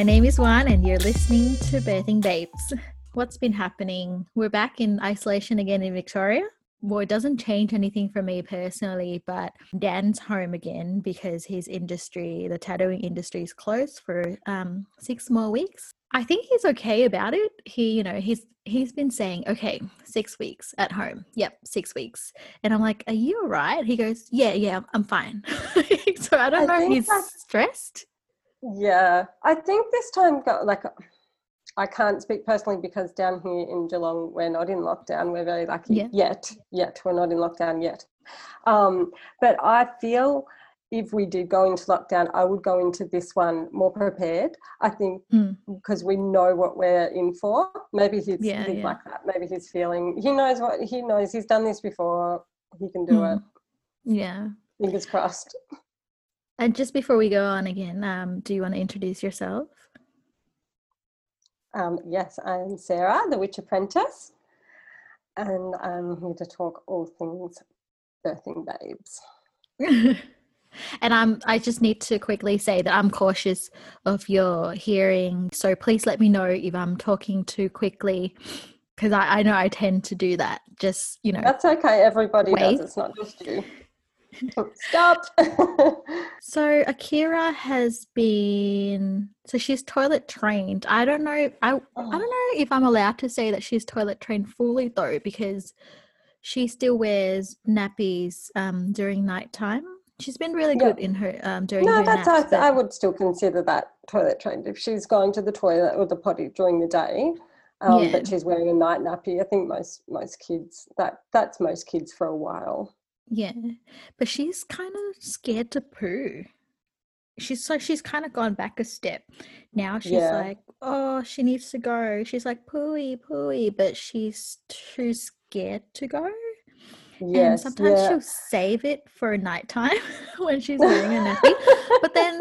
My name is Juan, and you're listening to Birthing Babes. What's been happening? We're back in isolation again in Victoria. Well, it doesn't change anything for me personally, but Dan's home again because his industry, the tattooing industry, is closed for um, six more weeks. I think he's okay about it. He, you know, he's he's been saying, okay, six weeks at home. Yep, six weeks. And I'm like, are you all right? He goes, yeah, yeah, I'm fine. so I don't I know he's stressed. Yeah, I think this time, got, like, I can't speak personally because down here in Geelong, we're not in lockdown. We're very lucky Yeah. yet. Yet we're not in lockdown yet. Um, but I feel if we did go into lockdown, I would go into this one more prepared. I think Mm. because we know what we're in for. Maybe he's, Yeah, he's yeah. like that. Maybe he's feeling. He knows what he knows. He's done this before. He can do Mm. it. Yeah. Fingers crossed. And just before we go on again, um, do you want to introduce yourself? Um, yes, I'm Sarah, the Witch Apprentice, and I'm here to talk all things birthing babes. and I'm I just need to quickly say that I'm cautious of your hearing. So please let me know if I'm talking too quickly because I, I know I tend to do that. Just, you know. That's okay, everybody Wait. does, it's not just you. Stop! So Akira has been so she's toilet trained. I don't know I I don't know if I'm allowed to say that she's toilet trained fully though because she still wears nappies um during nighttime. She's been really Yeah. good in her um during no, her that's naps. I, I would still consider that toilet trained. If she's going to the toilet or the potty during the day, um, Yeah. but she's wearing a night nappy, I think most most kids that that's most kids for a while. Yeah, but she's kind of scared to poo. She's so she's kind of gone back a step. Now she's Yeah. like, oh, she needs to go. She's like pooey pooey, but she's too scared to go. And Yes, sometimes yeah. she'll save it for a nighttime when she's wearing a nappy. But then,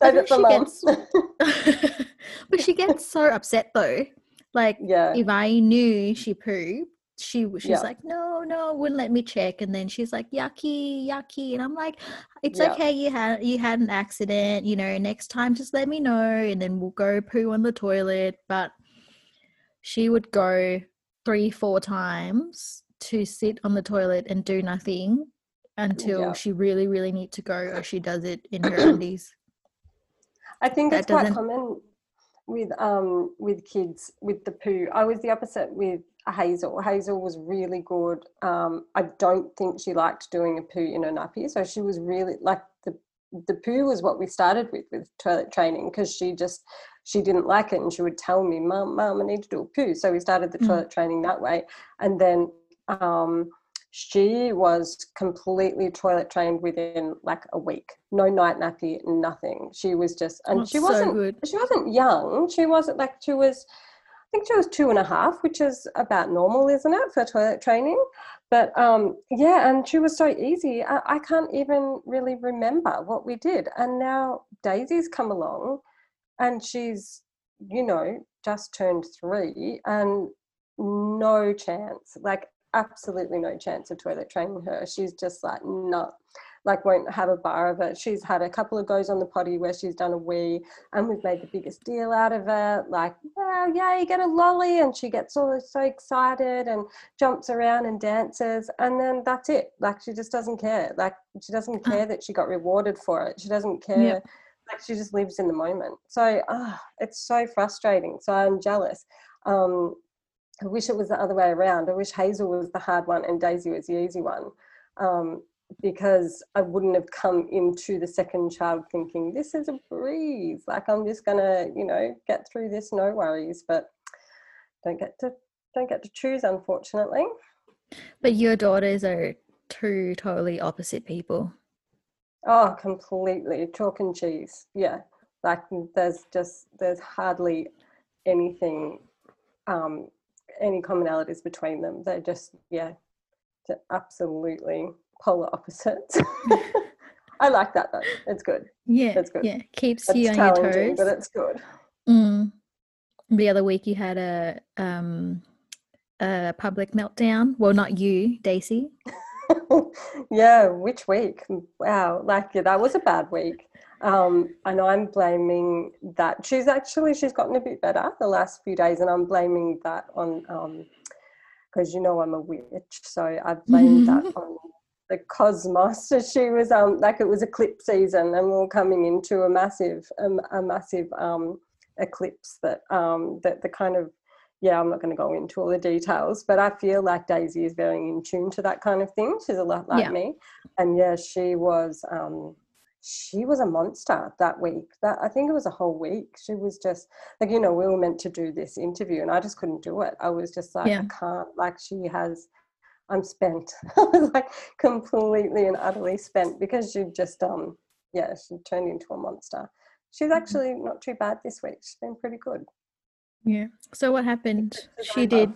but Save it for she gets, but she gets so upset though. Like yeah, if I knew she pooped, she she's Yeah. like, no, no, wouldn't let me check, and then she's like, yucky, yucky, and I'm like, it's Yeah. okay, you had you had an accident, you know, next time just let me know, and then we'll go poo on the toilet. But she would go three, four times to sit on the toilet and do nothing until Yeah. she really, really need to go, or she does it in her undies. I think That quite common with um with kids with the poo. I was the opposite with Hazel. Hazel was really good. Um, I don't think she liked doing a poo in a nappy, so she was really like the the poo was what we started with with toilet training because she just she didn't like it and she would tell me, "Mum, mum, I need to do a poo." So we started the Mm. toilet training that way, and then um, she was completely toilet trained within like a week. No night nappy, nothing. She was just, and That's she wasn't. good. She wasn't young. She wasn't like she was. Think she was two and a half, which is about normal, isn't it, for toilet training? But um, yeah, and she was so easy. I, I can't even really remember what we did. And now Daisy's come along, and she's, you know, just turned three, and no chance, like absolutely no chance of toilet training her. She's just like, no, like won't have a bar of it. She's had a couple of goes on the potty where she's done a wee and we've made the biggest deal out of it. Like, oh, yeah, you get a lolly. And she gets all so excited and jumps around and dances. And then that's it. Like, she just doesn't care. Like, she doesn't Uh. care that she got rewarded for it. She doesn't care. Yep. Like, she just lives in the moment. So, ah, it's so frustrating. So, I'm jealous. Um, I wish it was the other way around. I wish Hazel was the hard one and Daisy was the easy one. Um, because I wouldn't have come into the second child thinking this is a breeze. Like I'm just gonna, you know, get through this, no worries. But don't get to don't get to choose, unfortunately. But your daughters are two totally opposite people. Oh, completely chalk and cheese. Yeah, like there's just there's hardly anything, um, any commonalities between them. They're just yeah, absolutely polar opposites. I like that though. It's good. Yeah, That's good. yeah, keeps It's you on your toes. but it's good. Mm. The other week you had a um a public meltdown. Well, not you, Daisy. yeah, which week? Wow, like yeah, that was a bad week. Um, and I'm blaming that. She's actually she's gotten a bit better the last few days, and I'm blaming that on because um, you know I'm a witch, so I blamed that on the cosmos. She was um like it was eclipse season, and we are coming into a massive um, a massive um, eclipse that um that the kind of yeah, I'm not going to go into all the details, but I feel like Daisy is very in tune to that kind of thing. She's a lot like yeah. me, and yeah, she was um, she was a monster that week. That I think it was a whole week. She was just like you know we were meant to do this interview, and I just couldn't do it. I was just like yeah. I can't. Like she has, I'm spent. I was like completely and utterly spent because she just um yeah she turned into a monster. She's mm-hmm. actually not too bad this week. She's been pretty good. Yeah. So what happened? She did.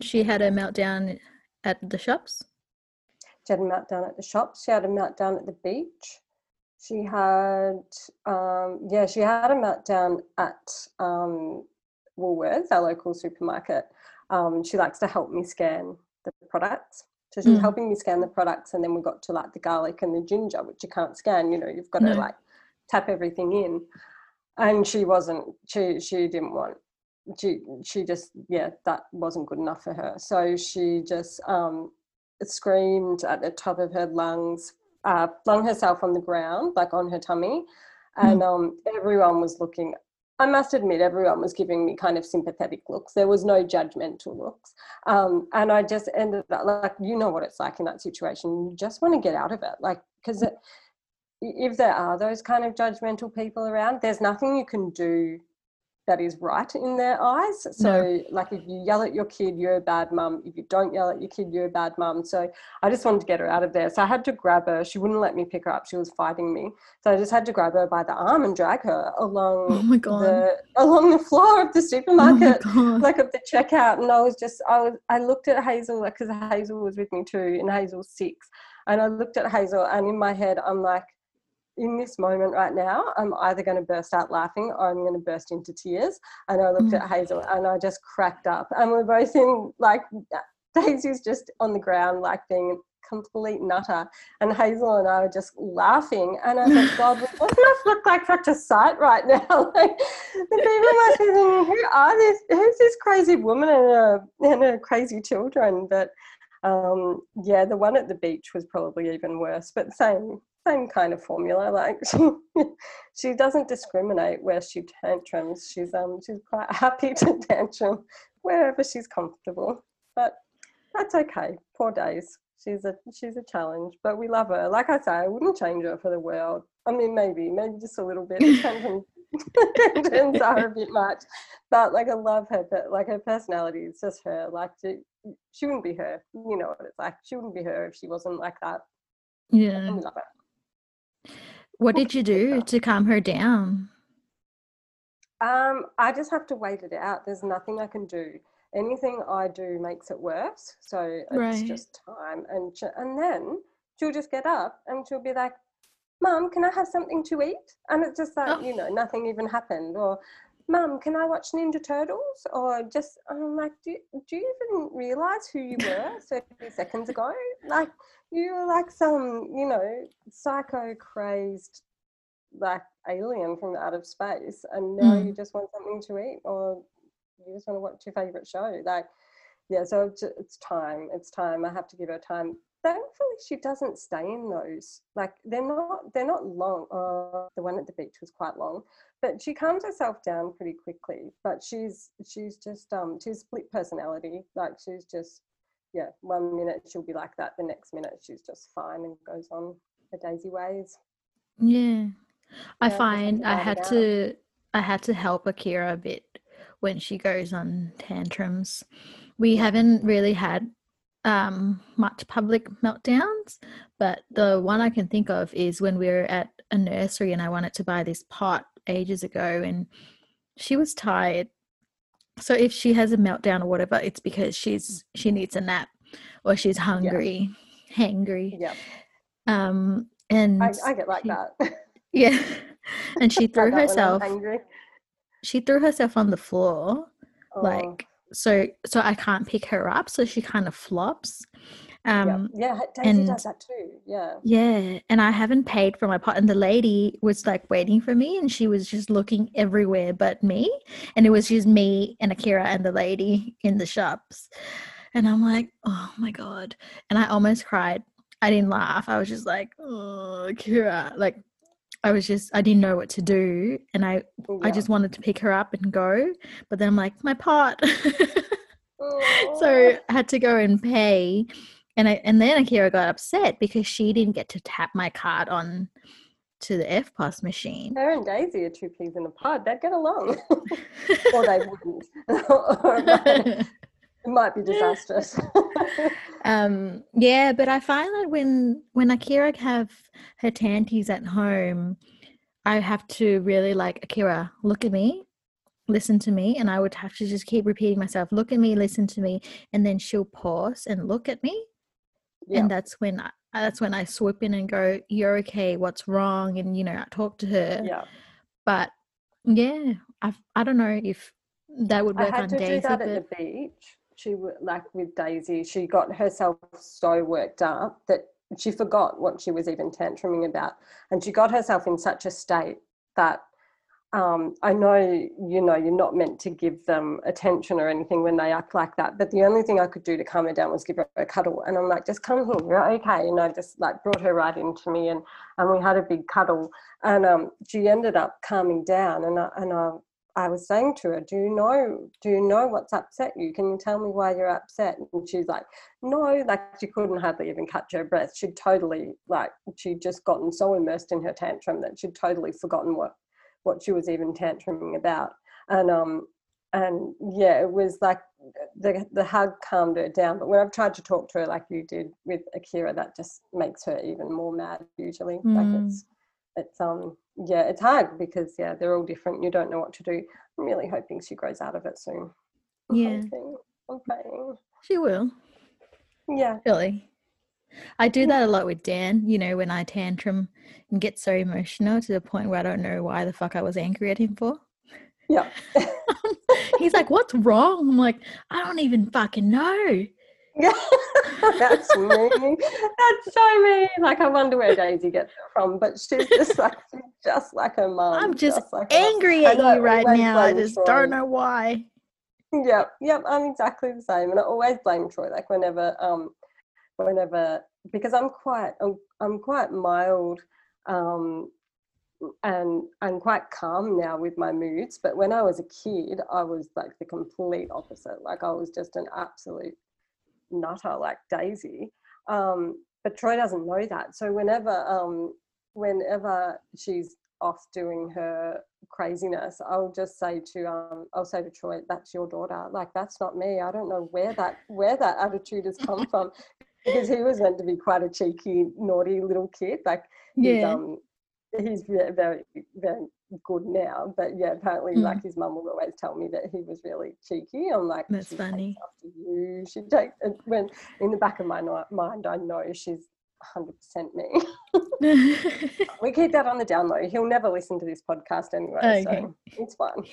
She had a meltdown at the shops. She had a meltdown at the shops. She had a meltdown at the beach. She had, um, yeah, she had a meltdown at um, Woolworths, our local supermarket. Um, she likes to help me scan the products. So she was mm. helping me scan the products, and then we got to like the garlic and the ginger, which you can't scan. You know, you've got no. to like tap everything in. And she wasn't. She she didn't want she she just yeah that wasn't good enough for her so she just um, screamed at the top of her lungs uh, flung herself on the ground like on her tummy and mm. um, everyone was looking i must admit everyone was giving me kind of sympathetic looks. There was no judgmental looks. Um, and i just ended up like you know what it's like in that situation. You just want to get out of it like because if there are those kind of judgmental people around there's nothing you can do that is right in their eyes. So, no. like, if you yell at your kid, you're a bad mum. If you don't yell at your kid, you're a bad mum. So, I just wanted to get her out of there. So, I had to grab her. She wouldn't let me pick her up. She was fighting me. So, I just had to grab her by the arm and drag her along oh the along the floor of the supermarket, oh like of the checkout. And I was just, I was, I looked at Hazel because Hazel was with me too, and Hazel's six. And I looked at Hazel, and in my head, I'm like, in this moment right now, I'm either going to burst out laughing or I'm going to burst into tears. And I looked mm. at Hazel and I just cracked up. And we're both in like Daisy's just on the ground, like being a complete nutter. And Hazel and I were just laughing. And I thought, God, what must look like such a sight right now? like, the people must be thinking, who are this? Who's this crazy woman and her, and her crazy children? But um, yeah, the one at the beach was probably even worse, but same same kind of formula. Like she, she doesn't discriminate where she tantrums. She's um she's quite happy to tantrum wherever she's comfortable. But that's okay. Poor days. She's a she's a challenge, but we love her. Like I say, I wouldn't change her for the world. I mean, maybe maybe just a little bit. Tantrums, tantrums are a bit much, but like I love her. But like her personality is just her. Like she, she wouldn't be her. You know what it's like. She wouldn't be her if she wasn't like that. Yeah. I love her. What did you do to calm her down? Um, I just have to wait it out. There's nothing I can do. Anything I do makes it worse. So it's right. just time. And and then she'll just get up and she'll be like, "Mom, can I have something to eat?" And it's just like oh. you know, nothing even happened. Or, "Mom, can I watch Ninja Turtles?" Or just I'm like, "Do do you even realize who you were 30 seconds ago?" Like you're like some, you know, psycho crazed like alien from out of space and now mm. you just want something to eat or you just want to watch your favorite show like yeah so it's, it's time it's time i have to give her time thankfully she doesn't stay in those like they're not they're not long uh, the one at the beach was quite long but she calms herself down pretty quickly but she's she's just um she's split personality like she's just yeah, one minute she'll be like that, the next minute she's just fine and goes on her daisy ways. Yeah. I find I had to I had to help Akira a bit when she goes on tantrums. We haven't really had um, much public meltdowns, but the one I can think of is when we were at a nursery and I wanted to buy this pot ages ago and she was tired so if she has a meltdown or whatever, it's because she's she needs a nap or she's hungry, yeah. hangry. Yeah. Um and I, I get like she, that. yeah. And she threw herself she threw herself on the floor. Oh. Like so so I can't pick her up. So she kind of flops. Um, yeah, yeah Daisy and- does that too. Yeah. Yeah, and I haven't paid for my pot, and the lady was like waiting for me, and she was just looking everywhere but me, and it was just me and Akira and the lady in the shops, and I'm like, oh my god, and I almost cried. I didn't laugh. I was just like, oh, Akira, like I was just I didn't know what to do, and I oh, I Yeah. just wanted to pick her up and go, but then I'm like, my part Oh. so I had to go and pay. And I, and then Akira got upset because she didn't get to tap my card on to the F EFTPOS machine. Her and Daisy are two peas in a pod. They'd get along, or they wouldn't. or it, might, it might be disastrous. Um, yeah, but I find that when when Akira have her tanties at home, I have to really like Akira, look at me, listen to me, and I would have to just keep repeating myself, look at me, listen to me, and then she'll pause and look at me. and that's when I, that's when I swoop in and go, "You're okay. What's wrong?" And you know, I talk to her. yeah. But yeah, I I don't know if that would I work had on to Daisy, do that at the beach. She like with Daisy, she got herself so worked up that she forgot what she was even tantruming about, and she got herself in such a state that um, I know you know you're not meant to give them attention or anything when they act like that, but the only thing I could do to calm her down was give her a cuddle, and I'm like, just come here, you're okay, and I just like brought her right into me, and and we had a big cuddle, and um, she ended up calming down, and I, and I I was saying to her, "Do you know? Do you know what's upset you? Can you tell me why you're upset?" And she's like, "No." Like she couldn't hardly even catch her breath. She'd totally like she'd just gotten so immersed in her tantrum that she'd totally forgotten what what she was even tantruming about. And um and yeah, it was like the the hug calmed her down. But when I've tried to talk to her like you did with Akira, that just makes her even more mad. Usually, Mm. like it's it's um yeah it's hard because yeah they're all different you don't know what to do i'm really hoping she grows out of it soon I'm Yeah. hoping. i'm praying she will. yeah Really. I do that a lot with Dan, you know, when I tantrum and get so emotional to the point where I don't know why the fuck I was angry at him for. yeah He's like, What's wrong? I'm like, I don't even fucking know. Yeah that's me that's so me like i wonder where daisy gets it from but she's just like she's just like her mom I'm just like angry I at you right now. I just Troy. don't know why. Yep, yep, I'm exactly the same, and I always blame Troy. Like whenever, um, whenever because I'm quite, I'm, I'm quite mild, um, and and quite calm now with my moods. But when I was a kid, I was like the complete opposite. Like I was just an absolute nutter, like Daisy. Um, but Troy doesn't know that. So whenever, um, whenever she's off doing her craziness, I'll just say to um, I'll say to Troy, "That's your daughter. Like that's not me. I don't know where that where that attitude has come from." Because he was meant to be quite a cheeky, naughty little kid. Like Yeah. um he's very very very good now. But yeah, apparently Mm. like his mum would always tell me that he was really cheeky. I'm like, That's "She funny. After you, she takes when in the back of my mind, I know she's 100% me. We keep that on the down low. He'll never listen to this podcast anyway, Okay. so it's fine.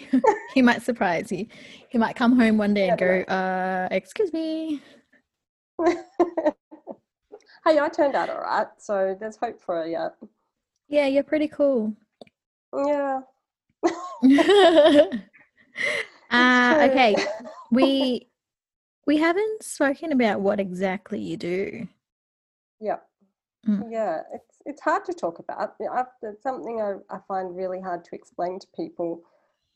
he might surprise you. He might come home one day and go, uh, excuse me. hey, I turned out all right, so there's hope for yet. Yeah, you're pretty cool. Yeah. uh, okay. We we haven't spoken about what exactly you do. Yeah. Mm. Yeah, it's it's hard to talk about. It's something I, I find really hard to explain to people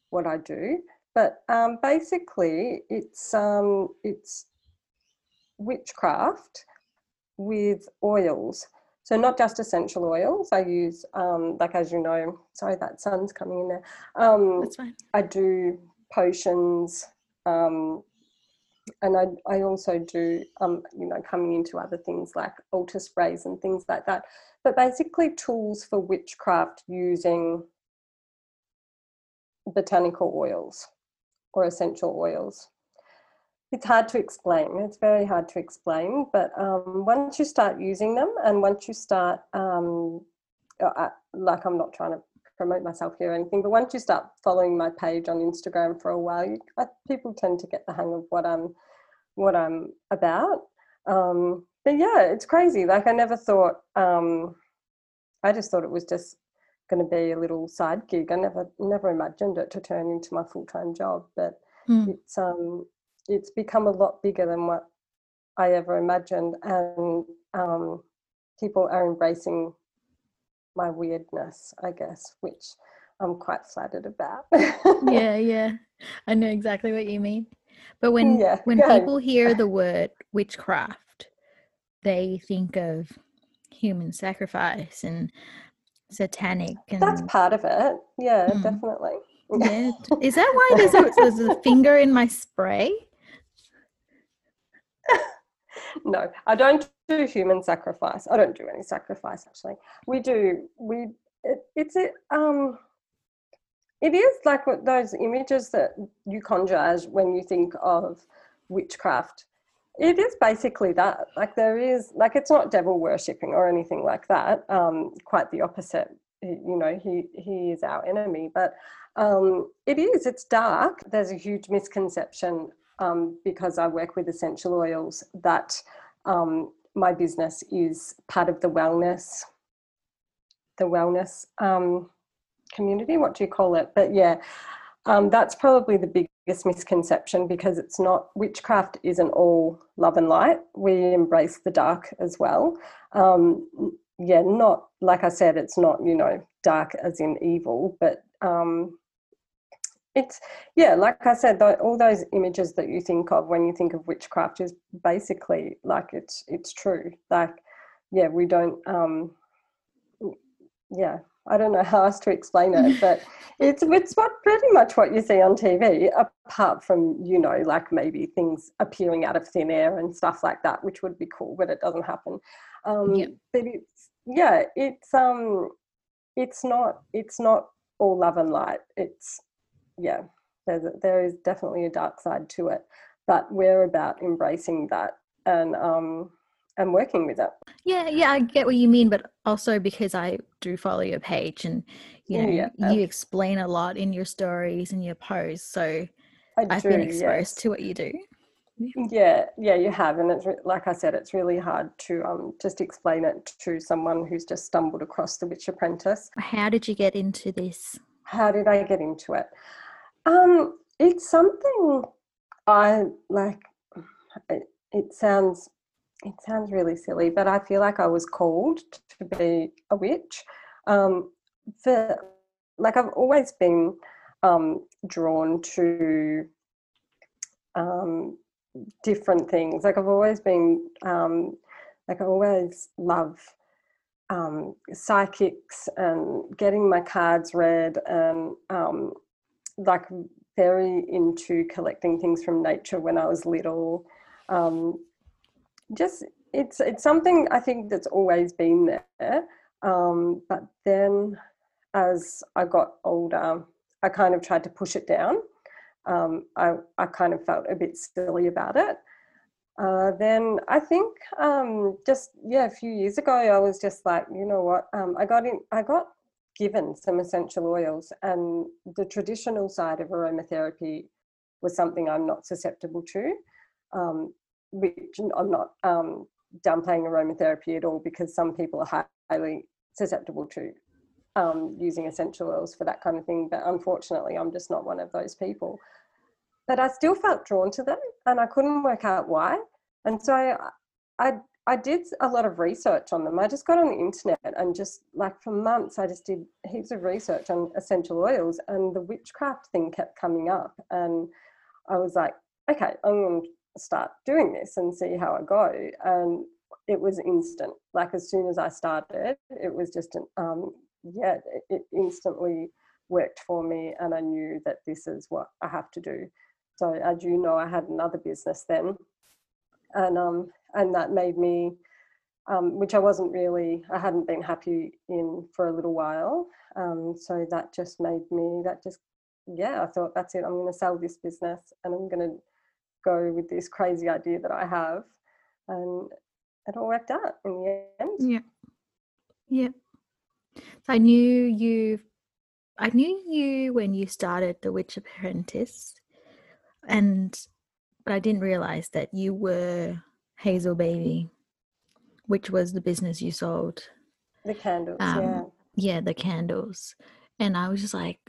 what I do. But um, basically, it's um, it's witchcraft with oils. So not just essential oils. I use um, like as you know. Sorry, that sun's coming in there. Um, That's fine. I do potions, um, and I, I also do, um, you know, coming into other things like altar sprays and things like that. But basically, tools for witchcraft using botanical oils or essential oils. It's hard to explain. It's very hard to explain. But um, once you start using them, and once you start, um, uh, uh, like I'm not trying to promote myself here or anything, but once you start following my page on Instagram for a while, you, uh, people tend to get the hang of what I'm what I'm about. Um, but yeah, it's crazy. Like I never thought. Um, I just thought it was just going to be a little side gig. I never never imagined it to turn into my full time job, but Mm. it's um it's become a lot bigger than what I ever imagined, and um, people are embracing my weirdness, I guess, which I'm quite flattered about. yeah, yeah. I know exactly what you mean. But when Yeah, when ahead. people hear the word witchcraft, they think of human sacrifice and satanic and That's part of it. Yeah, Mm. definitely. yeah. Is that why there's a, there's a finger in my spray? No, I don't do human sacrifice. I don't do any sacrifice actually. We do we it, it's it um it is like what those images that you conjure as when you think of witchcraft. It is basically that. Like there is like it's not devil worshipping or anything like that. Um quite the opposite. You know, he he is our enemy, but um it is it's dark. There's a huge misconception um, because I work with essential oils, that um, my business is part of the wellness, the wellness um, community. What do you call it? But yeah, um, that's probably the biggest misconception because it's not witchcraft isn't all love and light. We embrace the dark as well. Um, yeah, not like I said, it's not you know dark as in evil, but um, it's yeah like i said all those images that you think of when you think of witchcraft is basically like it's it's true. Like yeah we don't um yeah i don't know how else to explain it but it's it's what pretty much what you see on tv apart from you know like maybe things appearing out of thin air and stuff like that which would be cool but it doesn't happen. Um Yep. but it's yeah it's um it's not it's not all love and light. It's yeah, there's a, there is definitely a dark side to it, but we're about embracing that and um and working with it. Yeah, yeah, I get what you mean, but also because I do follow your page and you know Yeah. you explain a lot in your stories and your posts, so I I've do, been exposed yes. to what you do. Yeah, yeah, you have, and it's like I said, it's really hard to um just explain it to someone who's just stumbled across the Witch Apprentice. How did you get into this? How did I get into it? Um, it's something I like. It, sounds it sounds really silly, but I feel like I was called to be a witch. Um, for like I've always been um, drawn to um, different things. Like I've always been um, like I always love um, psychics and getting my cards read and um, like very into collecting things from nature when I was little. Um, just it's it's something I think that's always been there. Um, but then as I got older, I kind of tried to push it down. Um, I, I kind of felt a bit silly about it. Uh, then I think um, just yeah, a few years ago, I was just like, you know what? Um, I got in, I got given some essential oils, and the traditional side of aromatherapy was something I'm not susceptible to. Um, which I'm not um, downplaying aromatherapy at all because some people are highly susceptible to um, using essential oils for that kind of thing. But unfortunately, I'm just not one of those people. But I still felt drawn to them, and I couldn't work out why. And so I, I, I did a lot of research on them. I just got on the internet and just like for months, I just did heaps of research on essential oils, and the witchcraft thing kept coming up, and I was like, okay, I'm going to start doing this and see how I go. And it was instant. Like as soon as I started, it was just an um, yeah, it, instantly worked for me, and I knew that this is what I have to do. So as you know, I had another business then, and um, and that made me, um, which I wasn't really, I hadn't been happy in for a little while. Um, so that just made me, that just, yeah, I thought that's it. I'm going to sell this business, and I'm going to go with this crazy idea that I have, and it all worked out in the end. Yeah. Yeah. So I knew you I knew you when you started the Witch Apprentice and but I didn't realize that you were Hazel Baby which was the business you sold. The candles, yeah. Um, yeah, the candles. And I was just like,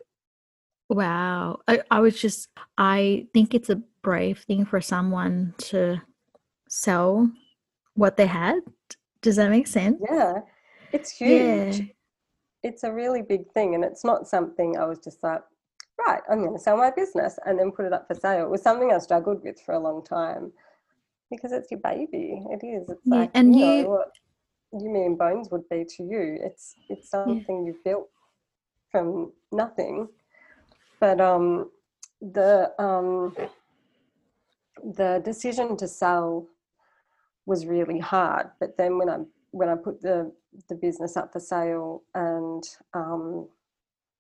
wow. I, I was just, I think it's a brave thing for someone to sell what they had. Does that make sense? Yeah, it's huge. Yeah. It's a really big thing, and it's not something I was just like, right, I'm going to sell my business and then put it up for sale. It was something I struggled with for a long time because it's your baby. It is. It's Yeah, like and you, you- know what you mean bones would be to you. It's it's something you've built from nothing. But um, the um, the decision to sell was really hard. But then when I when I put the the business up for sale and um,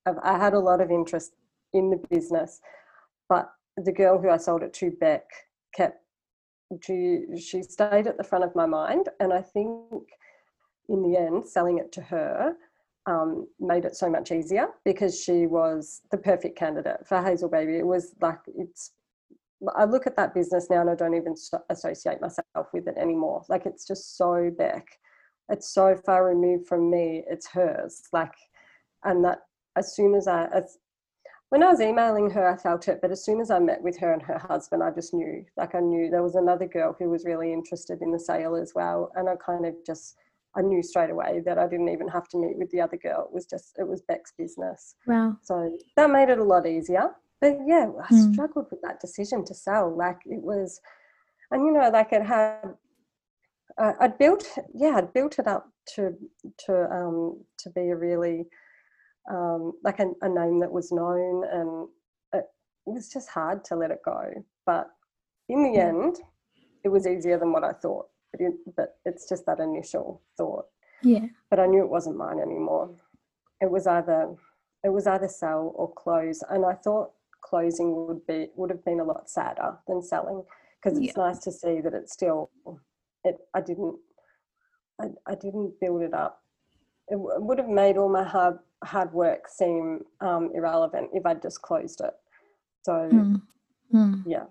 I've, I had a lot of interest in the business, but the girl who I sold it to, Beck, kept she she stayed at the front of my mind, and I think in the end, selling it to her um, made it so much easier because she was the perfect candidate for Hazel Baby. It was like it's. I look at that business now and I don't even associate myself with it anymore. Like it's just so Beck. It's so far removed from me. It's hers. Like, and that as soon as I, as when I was emailing her, I felt it. But as soon as I met with her and her husband, I just knew. Like I knew there was another girl who was really interested in the sale as well, and I kind of just I knew straight away that I didn't even have to meet with the other girl. It was just it was Beck's business. Wow. So that made it a lot easier. But yeah, I Mm. struggled with that decision to sell. Like it was, and you know, like it had, uh, I'd built, yeah, I'd built it up to to um, to be a really um, like a, a name that was known, and it, it was just hard to let it go. But in the end, it was easier than what I thought. But, it, but it's just that initial thought Yeah. but I knew it wasn't mine anymore. It was either it was either sell or close, and I thought closing would be would have been a lot sadder than selling because it's nice to see that it's still it. I didn't I, I didn't build it up. It, w- it would have made all my hard hard work seem um, irrelevant if I'd just closed it. So Mm. Mm. yeah.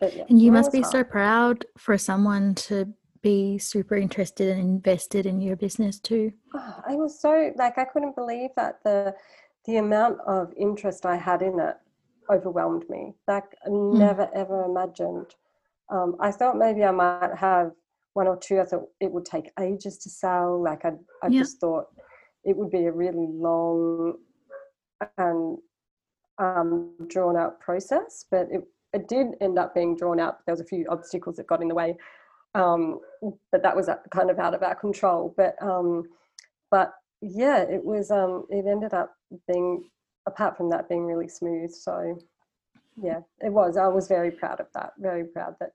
But, yeah, And you must be so proud for someone to be super interested and invested in your business too. Oh, I was so like I couldn't believe that the the amount of interest I had in it overwhelmed me. Like I never ever imagined. Um, I thought maybe I might have one or two. I thought it would take ages to sell. Like I, I Yeah. just thought it would be a really long and um, drawn out process. But it it did end up being drawn out. There was a few obstacles that got in the way um, but that was kind of out of our control. But um, but yeah, it was. Um, it ended up being, apart from that, being really smooth. So yeah, it was. I was very proud of that. Very proud that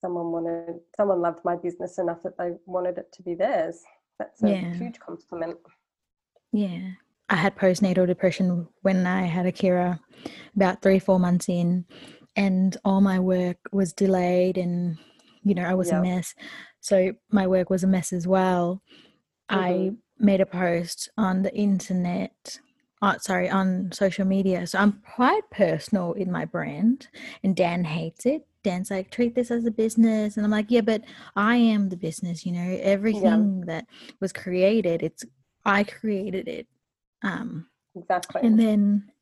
someone wanted, someone loved my business enough that they wanted it to be theirs. That's a Yeah. huge compliment. Yeah. I had postnatal depression when I had Akira about three, four months in, and all my work was delayed, and you know, I was Yeah. a mess. So my work was a mess as well. I mm-hmm. made a post on the internet, uh, sorry, on social media. So I'm quite personal in my brand, and Dan hates it. Dan's like, treat this as a business. And I'm like, yeah, but I am the business, you know, everything that was created, it's, I created it. Um, Exactly. and then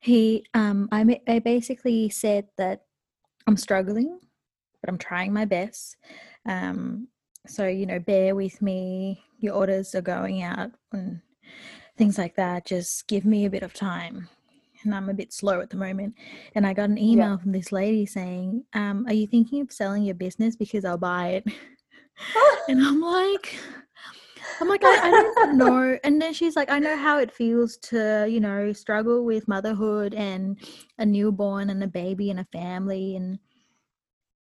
he, um, I, I basically said that I'm struggling, but I'm trying my best. Um, so, you know, bear with me. Your orders are going out and things like that. Just give me a bit of time. And I'm a bit slow at the moment. And I got an email from this lady saying, um, Are you thinking of selling your business? Because I'll buy it. and I'm like, I'm like, I, I don't know. And then she's like, I know how it feels to, you know, struggle with motherhood and a newborn and a baby and a family. And,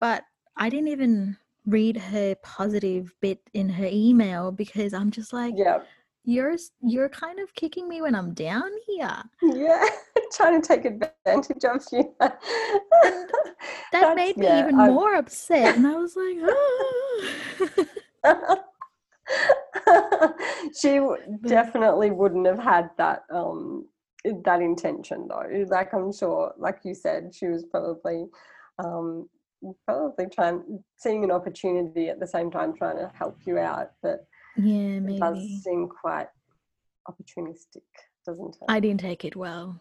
but I didn't even read her positive bit in her email because I'm just like, yeah. You're, you're kind of kicking me when I'm down here. Yeah. Trying to take advantage of you. That That's- made me yeah, even I- more upset. And I was like, oh. she definitely wouldn't have had that um that intention though like i'm sure like you said she was probably um probably trying seeing an opportunity at the same time trying to help you out, but Yeah, maybe. it does seem quite opportunistic, doesn't it? I didn't take it well.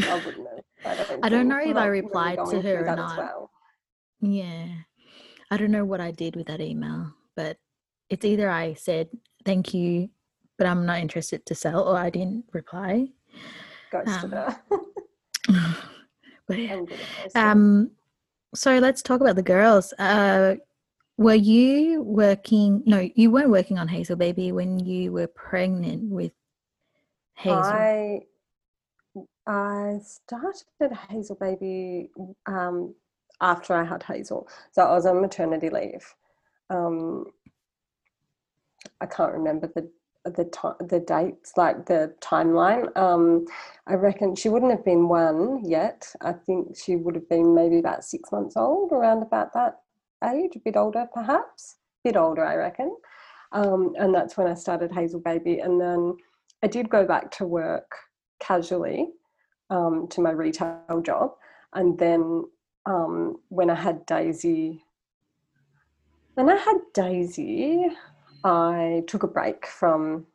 I wouldn't have. I don't, I don't know if I replied to her or not. well. Yeah. I don't know what I did with that email, but it's either I said thank you, but I'm not interested to sell, or I didn't reply. Ghosted Um, her. but yeah. I'm good at ghosting. Um, so let's talk about the girls. Uh, were you working? No, you weren't working on Hazel Baby when you were pregnant with Hazel. I I started Hazel Baby um, after I had Hazel, so I was on maternity leave. Um, I can't remember the the time the dates like the timeline. Um, I reckon she wouldn't have been one yet. I think she would have been maybe about six months old, around about that age, a bit older perhaps, a bit older I reckon. Um, and that's when I started Hazel Baby, and then I did go back to work casually um, to my retail job. And then um, when I had Daisy, when I had Daisy, I took a break from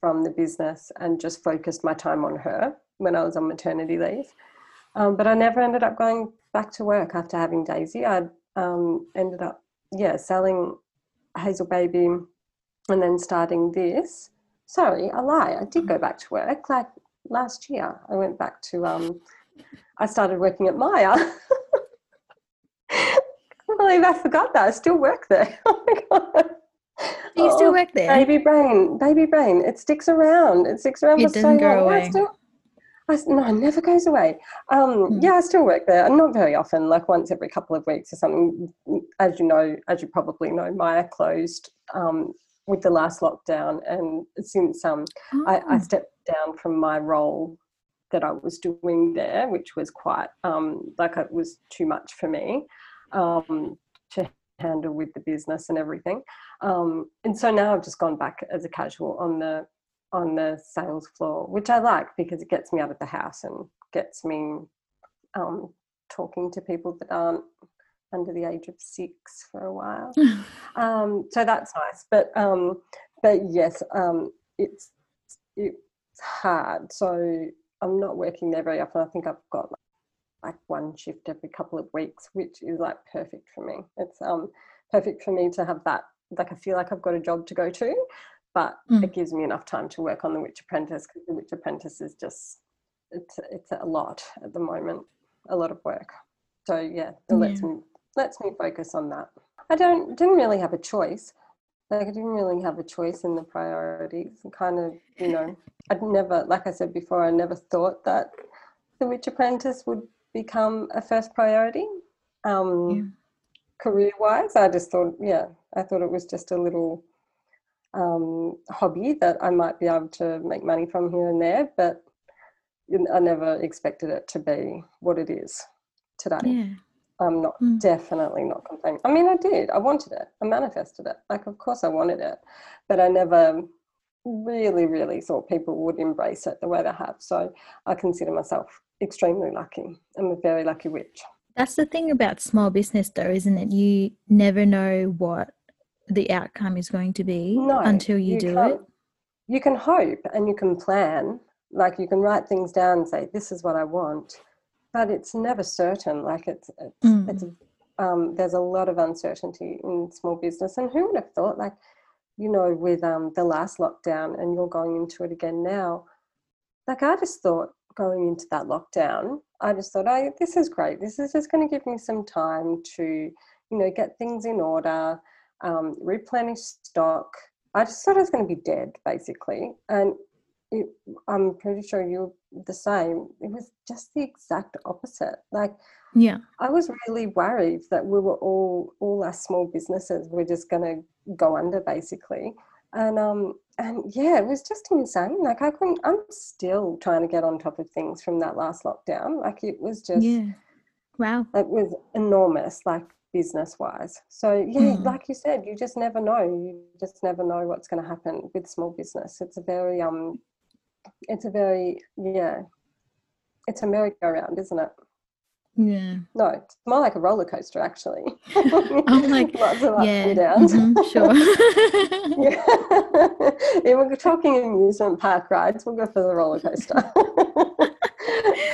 from the business and just focused my time on her when I was on maternity leave. Um, but I never ended up going back to work after having Daisy. I um, ended up, yeah, selling Hazel Baby and then starting this. Sorry, I lie. I did go back to work. Like last year, I went back to. Um, I started working at Myer. I can't believe I forgot that. I still work there. Oh my god. Do you still Oh, work there? Baby brain, baby brain. It sticks around. It sticks around It for so doesn't go long. Yeah, I away. still, I no, it never goes away. Um, Hmm. Yeah, I still work there, and not very often, like once every couple of weeks or something. As you know, as you probably know, Myer closed um, with the last lockdown, and since um, I, I Oh, stepped down from my role that I was doing there, which was quite um, like it was too much for me um, to handle with the business and everything. Um, and so now I've just gone back as a casual on the on the sales floor, which I like because it gets me out of the house and gets me um, talking to people that aren't under the age of six for a while. Um, so that's nice but um, but yes um, it's it's hard. So i'm not working there very often. I think i've got like, like one shift every couple of weeks which is like perfect for me. It's um perfect for me to have that like i feel like i've got a job to go to but Mm. it gives me enough time to work on the witch apprentice because the witch apprentice is just it's it's a lot at the moment a lot of work so yeah it lets me lets me focus on that I don't didn't really have a choice. Like I didn't really have a choice in the priorities. And kind of, you know, I'd never, like I said before, I never thought that the Witch Apprentice would become a first priority. Um, Yeah. Career wise, I just thought, yeah, I thought it was just a little um, hobby that I might be able to make money from here and there, but I never expected it to be what it is today. yeah. I'm not Mm. definitely not complaining. I mean, I did. I wanted it. I manifested it. Like, of course, I wanted it, but I never really, really thought people would embrace it the way they have. So I consider myself extremely lucky. I'm a very lucky witch. That's the thing about small business, though, isn't it? You never know what the outcome is going to be No, until you, do it. You can hope and you can plan. Like you can write things down and say, "This is what I want," but it's never certain. Like it's it's, Mm. it's um, there's a lot of uncertainty in small business, and who would have thought? Like you know, with um, the last lockdown, and you're going into it again now. Like I just thought going into that lockdown, I just thought, oh, this is great. This is just going to give me some time to, you know, get things in order, um, replenish stock. I just thought I was going to be dead, basically. And it, I'm pretty sure you're the same. It was just the exact opposite. Like Yeah. I was really worried that we were all all our small businesses were just going to go under, basically. And um and yeah, it was just insane. Like I couldn't. I'm still trying to get on top of things from that last lockdown. Like it was just Yeah. Wow. it was enormous, like business wise. So yeah, Mm. like you said, you just never know. You just never know what's going to happen with small business. It's a very um, it's a very yeah, it's a merry-go-round, isn't it? Yeah. No, it's more like a roller coaster, actually. I'm like, Lots of ups yeah. and downs. mhm, sure. Yeah. if we're talking amusement park rides, we'll go for the roller coaster.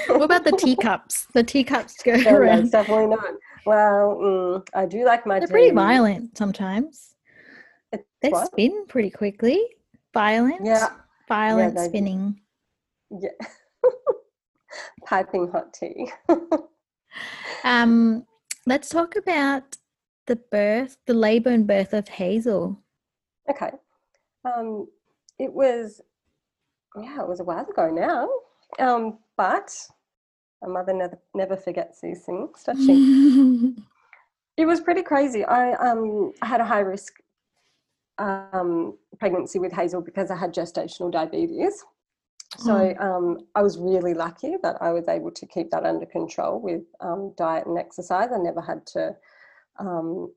what about the teacups? The teacups go Oh, no, around. definitely not. Well, mm, I do like my. They're pretty violent sometimes. It's They what? spin pretty quickly. Violent. Yeah, Violent do. spinning. yeah. Piping hot tea. Um, let's talk about the birth, the labor and birth of Hazel. okay. Um, it was, yeah, it was a while ago now. Um, but a mother never never forgets these things, does she? It was pretty crazy. I um I had a high risk um, pregnancy with Hazel because I had gestational diabetes. So um, I was really lucky that I was able to keep that under control with um, diet and exercise. I never had to um,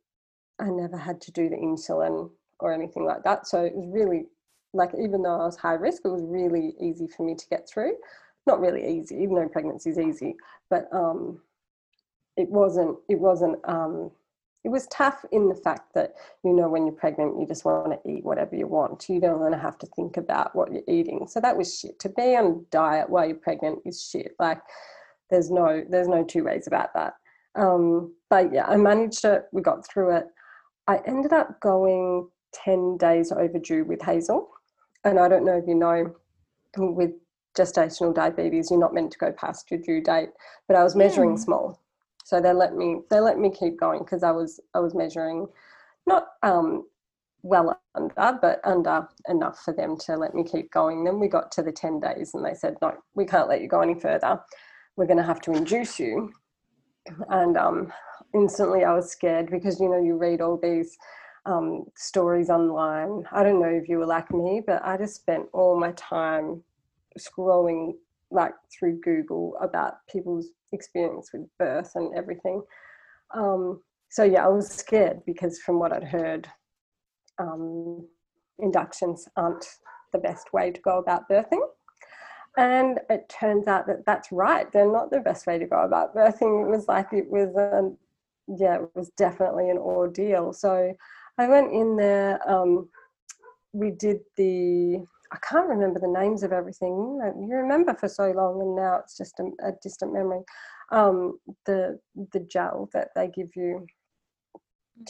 I never had to do the insulin or anything like that. So it was really like even though I was high risk, it was really easy for me to get through. Not really easy, even though pregnancy is easy, but um, it wasn't. It wasn't. Um, it was tough in the fact that you know when you're pregnant, you just want to eat whatever you want. You don't want to have to think about what you're eating. So that was shit. To be on diet while you're pregnant is shit. Like there's no there's no two ways about that. Um, but yeah, I managed it. We got through it. I ended up going ten days overdue with Hazel, and I don't know if you know with gestational diabetes, you're not meant to go past your due date. But I was measuring Yeah. small, so they let me they let me keep going because I was I was measuring not um, well under, but under enough for them to let me keep going. Then we got to the ten days, and they said, "No, we can't let you go any further. We're going to have to induce you." And um, instantly, I was scared because you know you read all these um, stories online. I don't know if you were like me, but I just spent all my time scrolling like through Google about people's experience with birth and everything. Um, so yeah, I was scared because from what I'd heard, um, inductions aren't the best way to go about birthing. And it turns out that that's right. They're not the best way to go about birthing. It was like it was, a, yeah, it was definitely an ordeal. So I went in there. Um, we did the. I can't remember the names of everything. You remember for so long, and now it's just a, a distant memory. Um, the the gel that they give you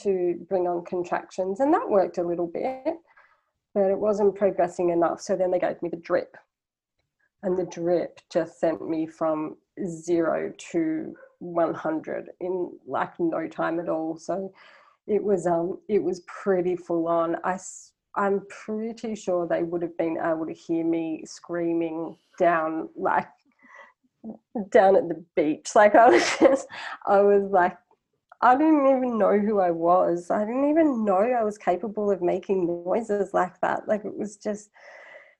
to bring on contractions, and that worked a little bit, but it wasn't progressing enough. So then they gave me the drip, and the drip just sent me from zero to 100 in like no time at all. So it was um it was pretty full on. I I'm pretty sure they would have been able to hear me screaming down like down at the beach. Like I was just I was like I didn't even know who I was. I didn't even know I was capable of making noises like that. Like it was just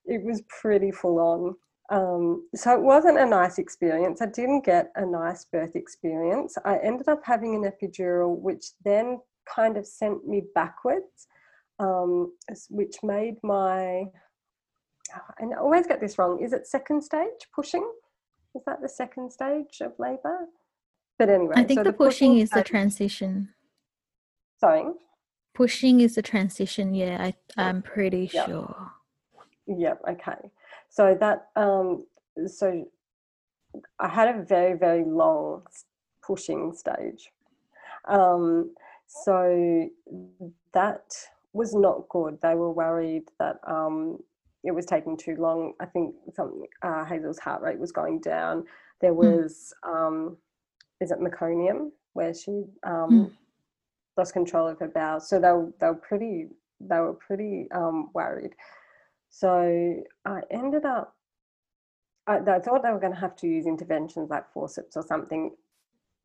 it was pretty full on. Um, so it wasn't a nice experience. I didn't get a nice birth experience. I ended up having an epidural, which then kind of sent me backwards, um, which made my, and I always get this wrong. Is it second stage pushing? Is that the second stage of labour? But anyway, I think so the pushing is the transition. Sorry. Pushing is the transition. Yeah, I, I'm pretty Yeah. sure. Yep. Okay. So that um, so I had a very very long pushing stage. Um, so that was not good. They were worried that um, it was taking too long. I think something uh, Hazel's heart rate was going down. There was um, is it meconium where she um, lost control of her bowels. So they were, they were pretty they were pretty um, worried. So I ended up, I, I thought they were going to have to use interventions like forceps or something.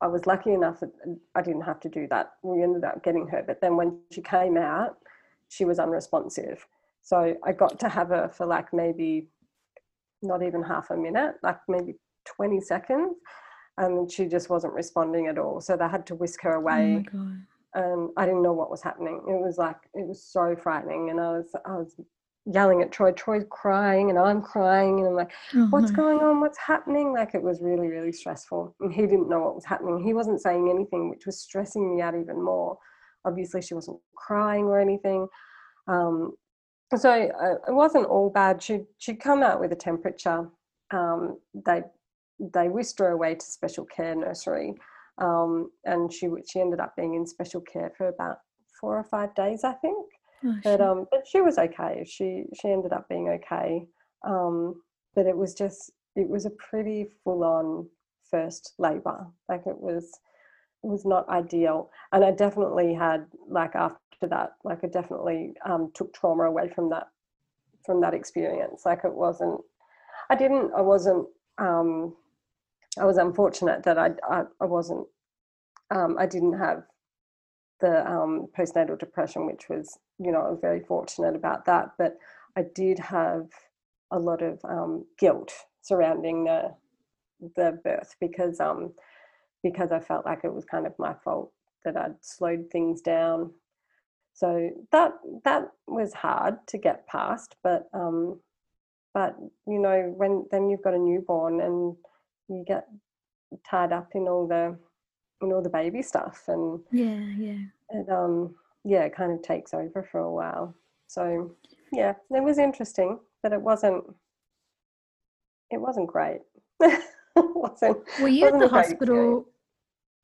I was lucky enough that I didn't have to do that. We ended up getting her, but then when she came out, she was unresponsive. So I got to have her for like maybe not even half a minute, like maybe 20 seconds, and she just wasn't responding at all. So they had to whisk her Oh my away god. and I didn't know what was happening. It was like it was so frightening, and I was I was yelling at Troy. Troy's crying and I'm crying and I'm like, Oh, what's going on? What's happening? Like it was really, really stressful. And he didn't know what was happening. He wasn't saying anything, which was stressing me out even more. Obviously, she wasn't crying or anything. Um, so uh, it wasn't all bad. She she'd come out with a temperature. Um, they they whisked her away to special care nursery, um, and she she ended up being in special care for about four or five days, I think. Oh, But um, but she was okay. She she ended up being okay. Um, but it was just it was a pretty full on first labour. Like it was was not ideal, and I definitely had like after that, like I definitely um, took trauma away from that from that experience. Like it wasn't. I didn't. I wasn't. Um, I was unfortunate that I I, I wasn't. Um, I didn't have the um, postnatal depression, which was, you know, I was very fortunate about that. But I did have a lot of um, guilt surrounding the the birth because um, because I felt like it was kind of my fault that I'd slowed things down. So that that was hard to get past, but um, but you know when then you've got a newborn and you get tied up in all the in all the baby stuff and yeah, yeah. it um yeah it kind of takes over for a while so yeah it was interesting but it wasn't it wasn't great it wasn't Were you at wasn't the a experience. hospital?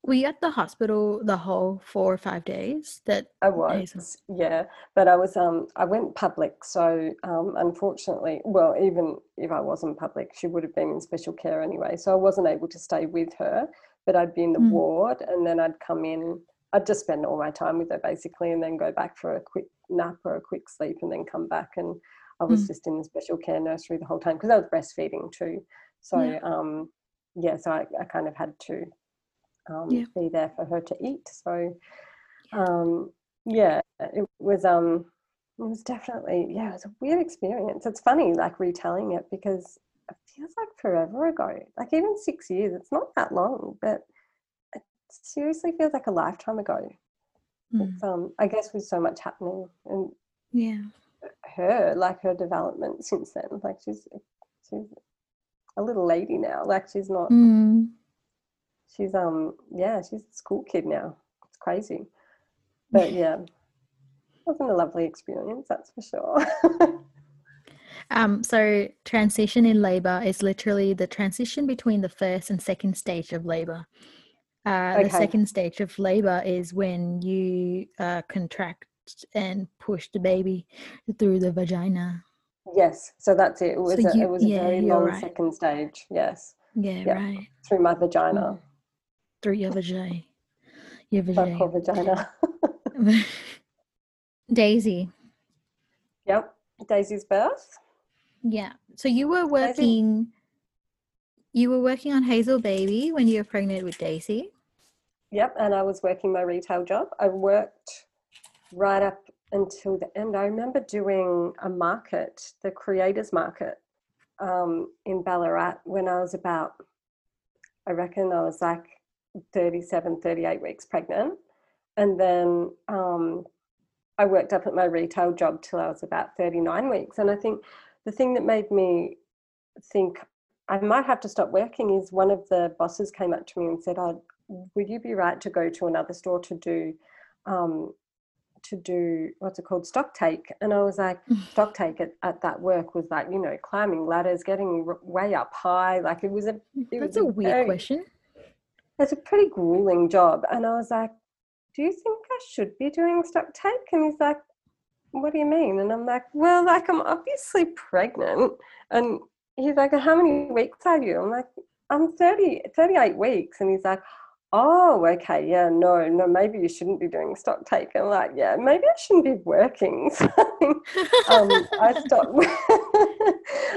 Were you at the hospital the whole four or five days that I was, yeah, but I was um I went public, so um unfortunately, well, even if I wasn't public, she would have been in special care anyway, so I wasn't able to stay with her, but I'd be in the Mm. ward, and then I'd come in. I'd just spend all my time with her basically, and then go back for a quick nap or a quick sleep, and then come back, and I was Mm. just in the special care nursery the whole time because I was breastfeeding too. So Yeah. um yeah, so I, I kind of had to um, Yeah. be there for her to eat. So um, yeah, it was um, it was definitely yeah, it was a weird experience. It's funny like retelling it because it feels like forever ago. Like even six years, it's not that long, but it seriously feels like a lifetime ago. Mm, It's, um, I guess with so much happening and yeah. her like her development since then. Like she's she's a little lady now. Like she's not Mm, she's um yeah she's a school kid now it's crazy but yeah wasn't a lovely experience that's for sure Um, so transition in labor is literally the transition between the first and second stage of labor. Uh, The second stage of labor is when you uh, contract and push the baby through the vagina. yes so that's it it was a, you- it was a very long right. second stage yes Yeah, Yeah. right. through my vagina Through your vagina. Your vagina. vagina Daisy. yep daisy's birth Yeah. So you were Daisy- working. You were working on Hazel Baby when you were pregnant with Daisy. Yep, and I was working my retail job. I worked right up until the end. I remember doing a market, the creators market um, in Ballarat when I was about, I reckon I was like 37, 38 weeks pregnant. And then um, I worked up at my retail job till I was about 39 weeks. And I think the thing that made me think I might have to stop working is one of the bosses came up to me and said, oh, would you be right to go to another store to do um, to do what's it called stock take and i was like stock take at, at that work was like you know climbing ladders getting r- way up high like it was a it That's was a weird very- question. It's a pretty grueling job and i was like do you think i should be doing stock take? And he's like what do you mean? And i'm like well like i'm obviously pregnant and he's like how many weeks are you? I'm like i'm 30 38 weeks. And he's like oh okay yeah no no maybe you shouldn't be doing stock take like yeah maybe i shouldn't be working um, I stopped.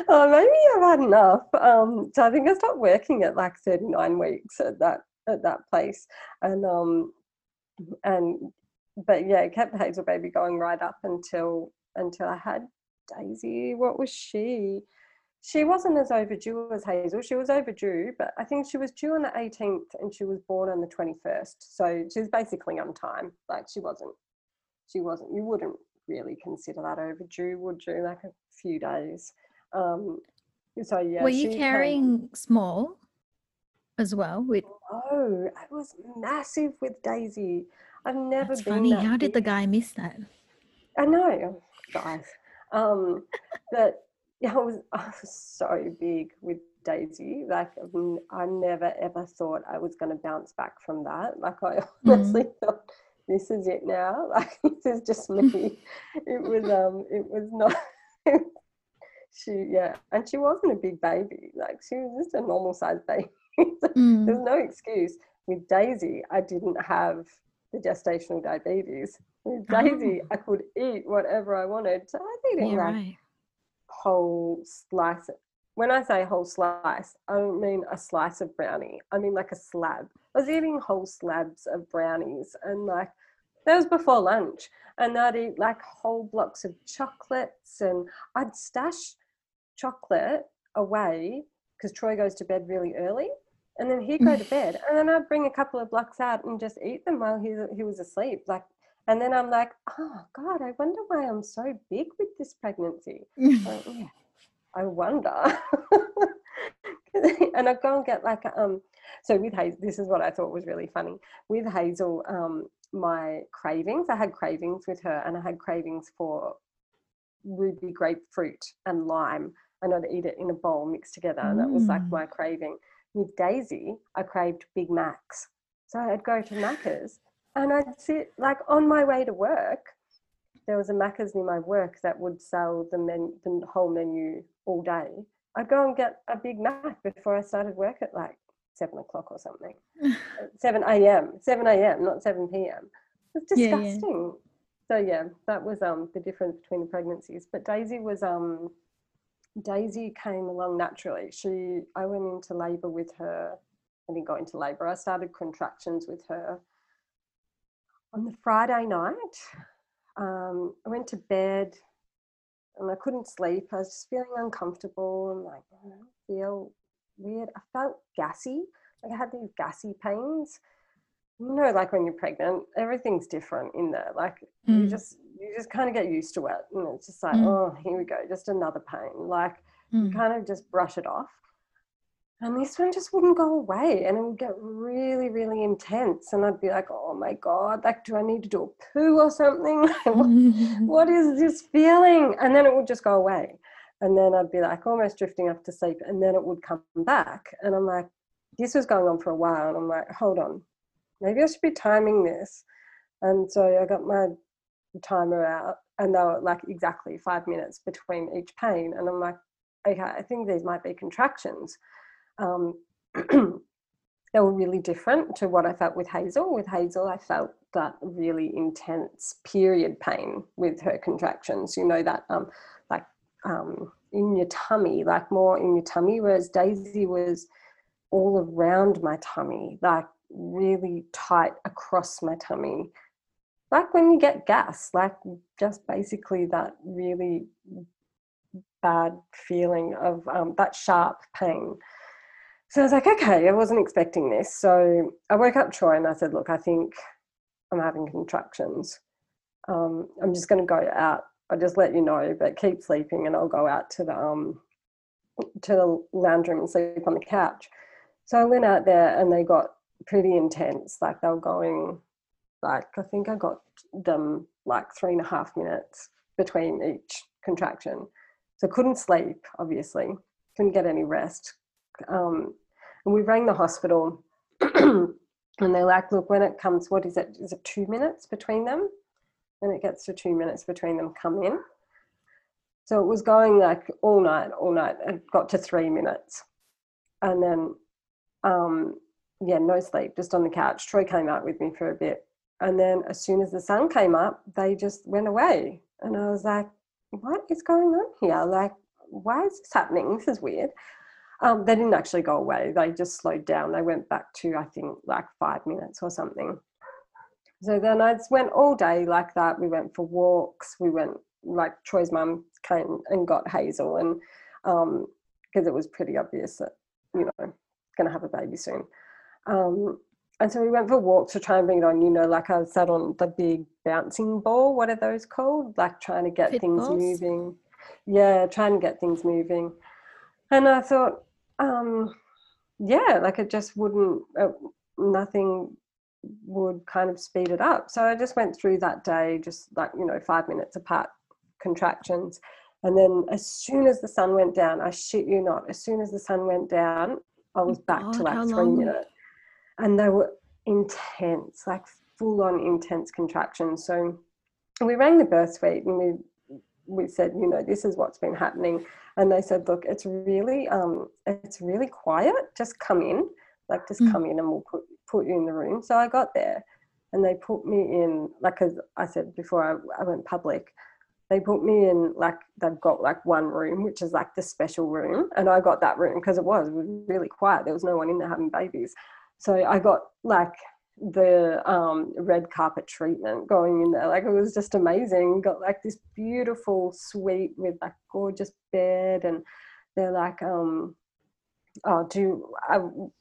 oh, maybe I've had enough. Um, so I think I stopped working at like 39 weeks at that at that place, and um, and but yeah, kept Hazel Baby going right up until until I had Daisy. What was she? She wasn't as overdue as Hazel. She was overdue, but I think she was due on the 18th and she was born on the 21st. So she was basically on time. Like she wasn't, she wasn't, you wouldn't really consider that overdue, would you? Like a few days. Um, so yeah. Were you carrying came- small as well? With Oh, I was massive with Daisy. I've never that's been. funny. that How did the guy miss that? I know, guys. Um, but I was, I was so big with Daisy. Like I never ever thought I was going to bounce back from that. Like I honestly thought, this is it now. Like this is just me. it was um, it was not. she yeah, and she wasn't a big baby. Like she was just a normal sized baby. Mm. There's no excuse. With Daisy, I didn't have the gestational diabetes. With Daisy, Oh. I could eat whatever I wanted. So I eating Yeah, like right. Whole slice. When I say whole slice, I don't mean a slice of brownie. I mean like a slab. I was eating whole slabs of brownies and like that was before lunch. And I'd eat like whole blocks of chocolates and I'd stash chocolate away because Troy goes to bed really early. And then he'd go to bed, and then I'd bring a couple of blocks out and just eat them while he he was asleep. Like, and then I'm like, oh God, I wonder why I'm so big with this pregnancy. Like, yeah, I wonder. and I'd go and get like um so with Hazel, this is what I thought was really funny. With Hazel, um, my cravings, I had cravings with her and I had cravings for ruby grapefruit and lime. And I'd eat it in a bowl mixed together. And that was like Mm. my craving. With Daisy, I craved Big Macs. So I'd go to Macca's and I'd sit like on my way to work there was a Macca's near my work that would sell the, men, the whole menu all day. I'd go and get a Big Mac before I started work at like seven o'clock or something. Uh, 7 a.m. 7 a.m. not 7 p.m. It's Yeah, yeah. disgusting. So yeah, that was um the difference between the pregnancies. But Daisy was um Daisy came along naturally. She I went into labour with her. I didn't go into labour. I started contractions with her on the Friday night. Um, I went to bed and I couldn't sleep. I was just feeling uncomfortable and like I feel weird. I felt gassy. Like I had these gassy pains. You know, like when you're pregnant, everything's different in there. Like you Mm. just you just kind of get used to it. And it's just like, Mm. oh, here we go, just another pain. Like you Mm. kind of just brush it off. And this one just wouldn't go away and it would get really, really intense. And I'd be like, oh my God, like, do I need to do a poo or something? what, what is this feeling? And then it would just go away. And then I'd be like almost drifting off to sleep and then it would come back. And I'm like, this was going on for a while. And I'm like, hold on, maybe I should be timing this. And so I got my timer out and they were like exactly five minutes between each pain. And I'm like, okay, I think these might be contractions. Um, they were really different to what I felt with Hazel. With Hazel, I felt that really intense period pain with her contractions. You know that um, like um, in your tummy, like more in your tummy, whereas Daisy was all around my tummy, like really tight across my tummy. Like when you get gas, like just basically that really bad feeling of um, that sharp pain. So I was like, okay, I wasn't expecting this. So I woke up Troy and I said, look, I think I'm having contractions. Um, I'm just going to go out. I'll just let you know, but keep sleeping and I'll go out to the um, to the lounge room and sleep on the couch. So I went out there and they got pretty intense. Like they were going, like I think I got them like three and a half minutes between each contraction. So couldn't sleep, obviously, couldn't get any rest. Um, and we rang the hospital and they're like, look, when it comes, what is it? Is it two minutes between them? When it gets to two minutes between them, come in. So it was going like all night, all night. It got to three minutes. And then, um, yeah, no sleep, just on the couch. Troy came out with me for a bit. And then as soon as the sun came up, they just went away. And I was like, what is going on here? Like, why is this happening? This is weird. Um, they didn't actually go away. They just slowed down. They went back to, I think, like five minutes or something. So then I just went all day like that. We went for walks. We went, like, Troy's mum came and got Hazel, and because it was pretty obvious that, you know, going to have a baby soon. Um, and so we went for walks to try and bring it on. You know, like I sat on the big bouncing ball. What are those called? Like trying to get Pit things balls? moving. Yeah, trying to get things moving. And I thought, um, yeah, like it just wouldn't. Uh, nothing would kind of speed it up. So I just went through that day, just like you know, five minutes apart contractions. And then as soon as the sun went down, I shit you not, as soon as the sun went down, I was back God, to like three minutes and they were intense, like full on intense contractions. So we rang the birth suite and we we said, you know, this is what's been happening, and they said, look, it's really um, it's really quiet. Just come in, like just mm. come in, and we'll put put you in the room. So I got there, and they put me in, like as I said before, I, I went public. They put me in like they've got like one room, which is like the special room, and I got that room because it was really quiet. There was no one in there having babies. So I got like the um, red carpet treatment going in there. Like it was just amazing. Got like this beautiful suite with like gorgeous bed, and they're like, um, "Oh, do you, uh,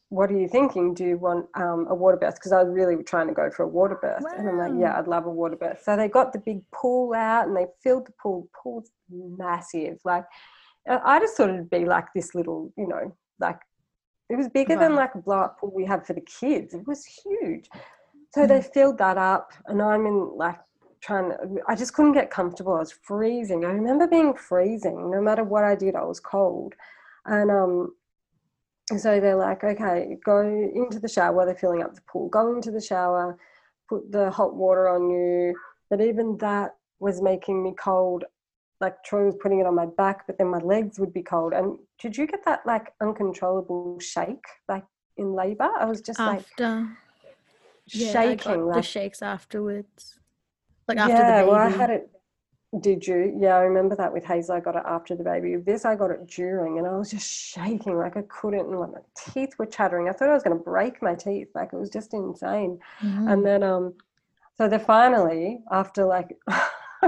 what are you thinking? Do you want um, a water birth?" Because I was really trying to go for a water birth, wow. and I'm like, "Yeah, I'd love a water birth." So they got the big pool out, and they filled the pool. The pool's massive. Like I just thought it'd be like this little, you know, like it was bigger than like a blow up pool we had for the kids. It was huge. So mm. they filled that up, and I'm in like trying to, I just couldn't get comfortable. I was freezing. I remember being freezing. No matter what I did, I was cold. And um, so they're like, okay, go into the shower. They're filling up the pool. Go into the shower, put the hot water on you. But even that was making me cold like Troy was putting it on my back, but then my legs would be cold. And did you get that like uncontrollable shake like in labor? I was just after, like yeah, shaking. like, the shakes afterwards. Like after yeah, the baby. well, I had it. Did you? Yeah, I remember that with Hazel. I got it after the baby. This I got it during, and I was just shaking like I couldn't. And like my teeth were chattering. I thought I was going to break my teeth. Like it was just insane. Mm-hmm. And then um, so they finally after like.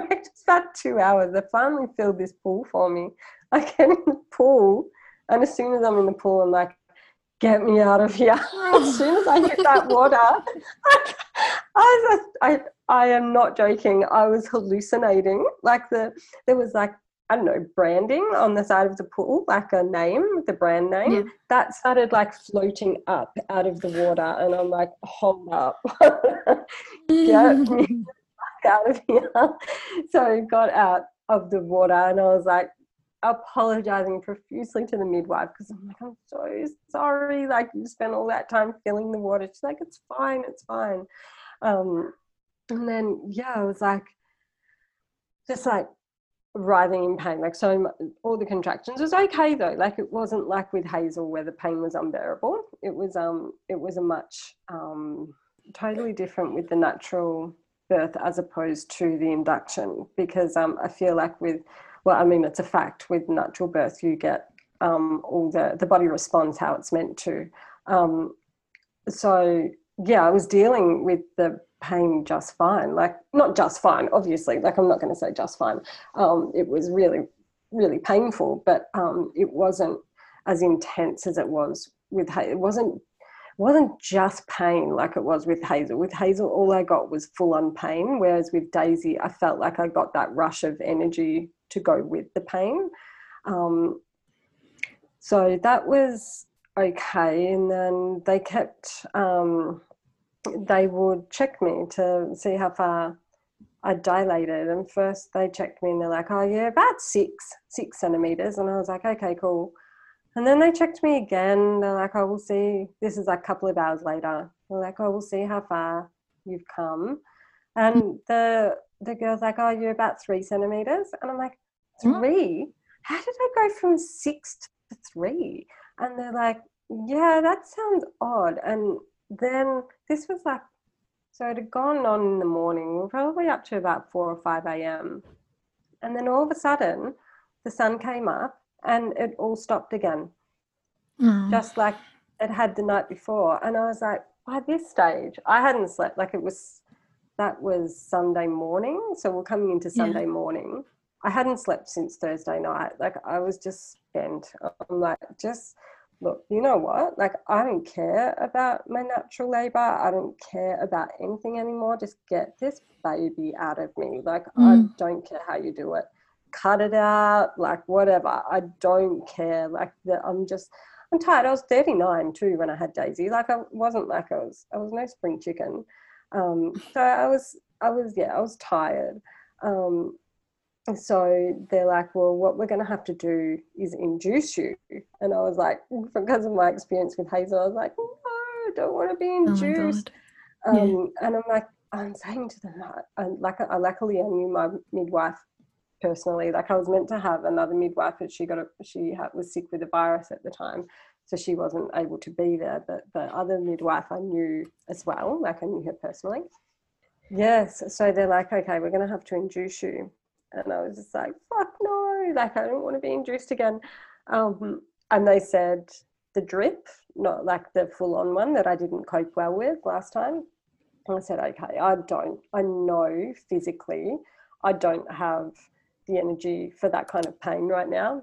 just about two hours. They finally filled this pool for me. I get in the pool, and as soon as I'm in the pool, I'm like, get me out of here. as soon as I hit that water, I, I, I, I am not joking. I was hallucinating. Like the, there was like, I don't know, branding on the side of the pool, like a name, the brand name, yeah. that started like floating up out of the water. And I'm like, hold up. Get me out of here. so I got out of the water and I was like apologizing profusely to the midwife because I'm like, I'm so sorry. Like you spent all that time filling the water. She's like, it's fine, it's fine. Um, and then yeah, I was like, just like writhing in pain. Like so, all the contractions was okay though. Like it wasn't like with Hazel where the pain was unbearable. It was um, it was a much um, totally different with the natural birth as opposed to the induction? Because um, I feel like with well I mean it's a fact with natural birth you get um, all the the body responds how it's meant to. Um, so yeah I was dealing with the pain just fine. Like not just fine obviously. Like I'm not going to say just fine. Um, it was really really painful but um, it wasn't as intense as it was with it wasn't wasn't just pain like it was with Hazel. With Hazel, all I got was full on pain, whereas with Daisy, I felt like I got that rush of energy to go with the pain. Um, so that was okay. And then they kept, um, they would check me to see how far I dilated. And first they checked me and they're like, oh, yeah, about six, six centimeters. And I was like, okay, cool. And then they checked me again. They're like, oh, we'll see. This is like a couple of hours later. They're like, oh, we'll see how far you've come. And hmm. the the girl's like, oh, you're about three centimeters. And I'm like, hmm. three? How did I go from six to three? And they're like, yeah, that sounds odd. And then this was like, so it had gone on in the morning. We we're probably up to about 4 or 5 a.m. And then all of a sudden, the sun came up and it all stopped again, mm. just like it had the night before. And I was like, by this stage, I hadn't slept. Like it was, that was Sunday morning. So we're coming into Sunday yeah. morning. I hadn't slept since Thursday night. Like I was just spent. I'm like, just look, you know what? Like, I don't care about my natural labor. I don't care about anything anymore. Just get this baby out of me. Like, mm. I don't care how you do it. Cut it out, like, whatever. I don't care. Like, that I'm just, I'm tired. I was 39 too when I had Daisy. Like, I wasn't like I was, I was no spring chicken. Um, so I was, I was, yeah, I was tired. Um, so they're like, well, what we're going to have to do is induce you. And I was like, because of my experience with Hazel, I was like, no, I don't want to be oh induced. Oh um, yeah. And I'm like, I'm saying to them, and like, I, luckily I knew my midwife personally. Like I was meant to have another midwife, but she got a, she had, was sick with a virus at the time, so she wasn't able to be there. But the other midwife I knew as well, like I knew her personally. Yes, so they're like, okay, we're going to have to induce you and I was just like, fuck no, like I don't want to be induced again. Um, and they said the drip, not like the full on one that I didn't cope well with last time. And I said, okay, I don't, I know physically I don't have the energy for that kind of pain right now.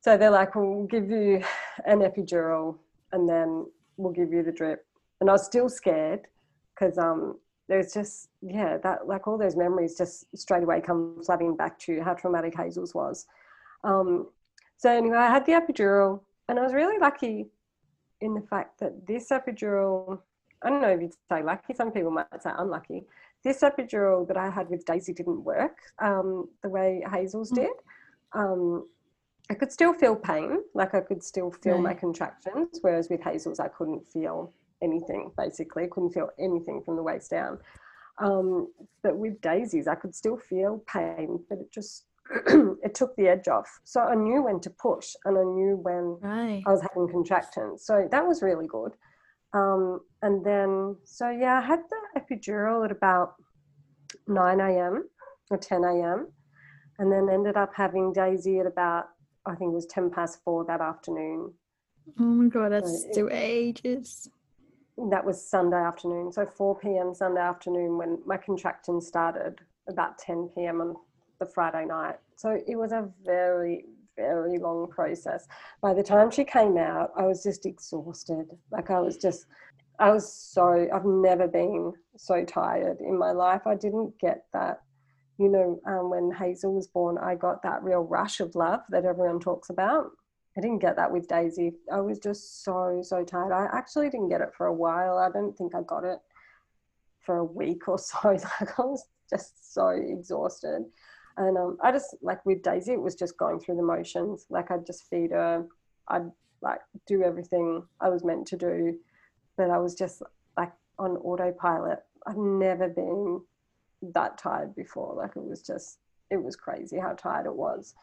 So they're like, well, we'll give you an epidural and then we'll give you the drip. And I was still scared because um, there's just yeah that like all those memories just straight away come flooding back to how traumatic Hazel's was. Um, so anyway, I had the epidural, and I was really lucky in the fact that this epidural. I don't know if you'd say lucky. Some people might say unlucky. This epidural that I had with Daisy didn't work um, the way Hazel's mm. did. Um, I could still feel pain, like I could still feel right. my contractions, whereas with Hazel's I couldn't feel anything basically. I couldn't feel anything from the waist down. Um, but with Daisy's, I could still feel pain, but it just it took the edge off. So I knew when to push, and I knew when right. I was having contractions. So that was really good. Um, and then, so yeah, I had the epidural at about 9 a.m. or 10 a.m. And then ended up having Daisy at about, I think it was 10 past four that afternoon. Oh my God, that's so still it, ages that was Sunday afternoon. So 4 p.m. Sunday afternoon when my contractions started, about 10 p.m. on the Friday night. So it was a very, very long process. By the time she came out, I was just exhausted. Like I was just, I was so, I've never been so tired in my life. I didn't get that. You know, um, when Hazel was born, I got that real rush of love that everyone talks about. I didn't get that with Daisy. I was just so, so tired. I actually didn't get it for a while. I don't think I got it for a week or so. Like I was just so exhausted. And um, I just, like with Daisy, it was just going through the motions. Like I'd just feed her, I'd like do everything I was meant to do. But I was just like on autopilot. I've never been that tired before. Like it was just, it was crazy how tired it was.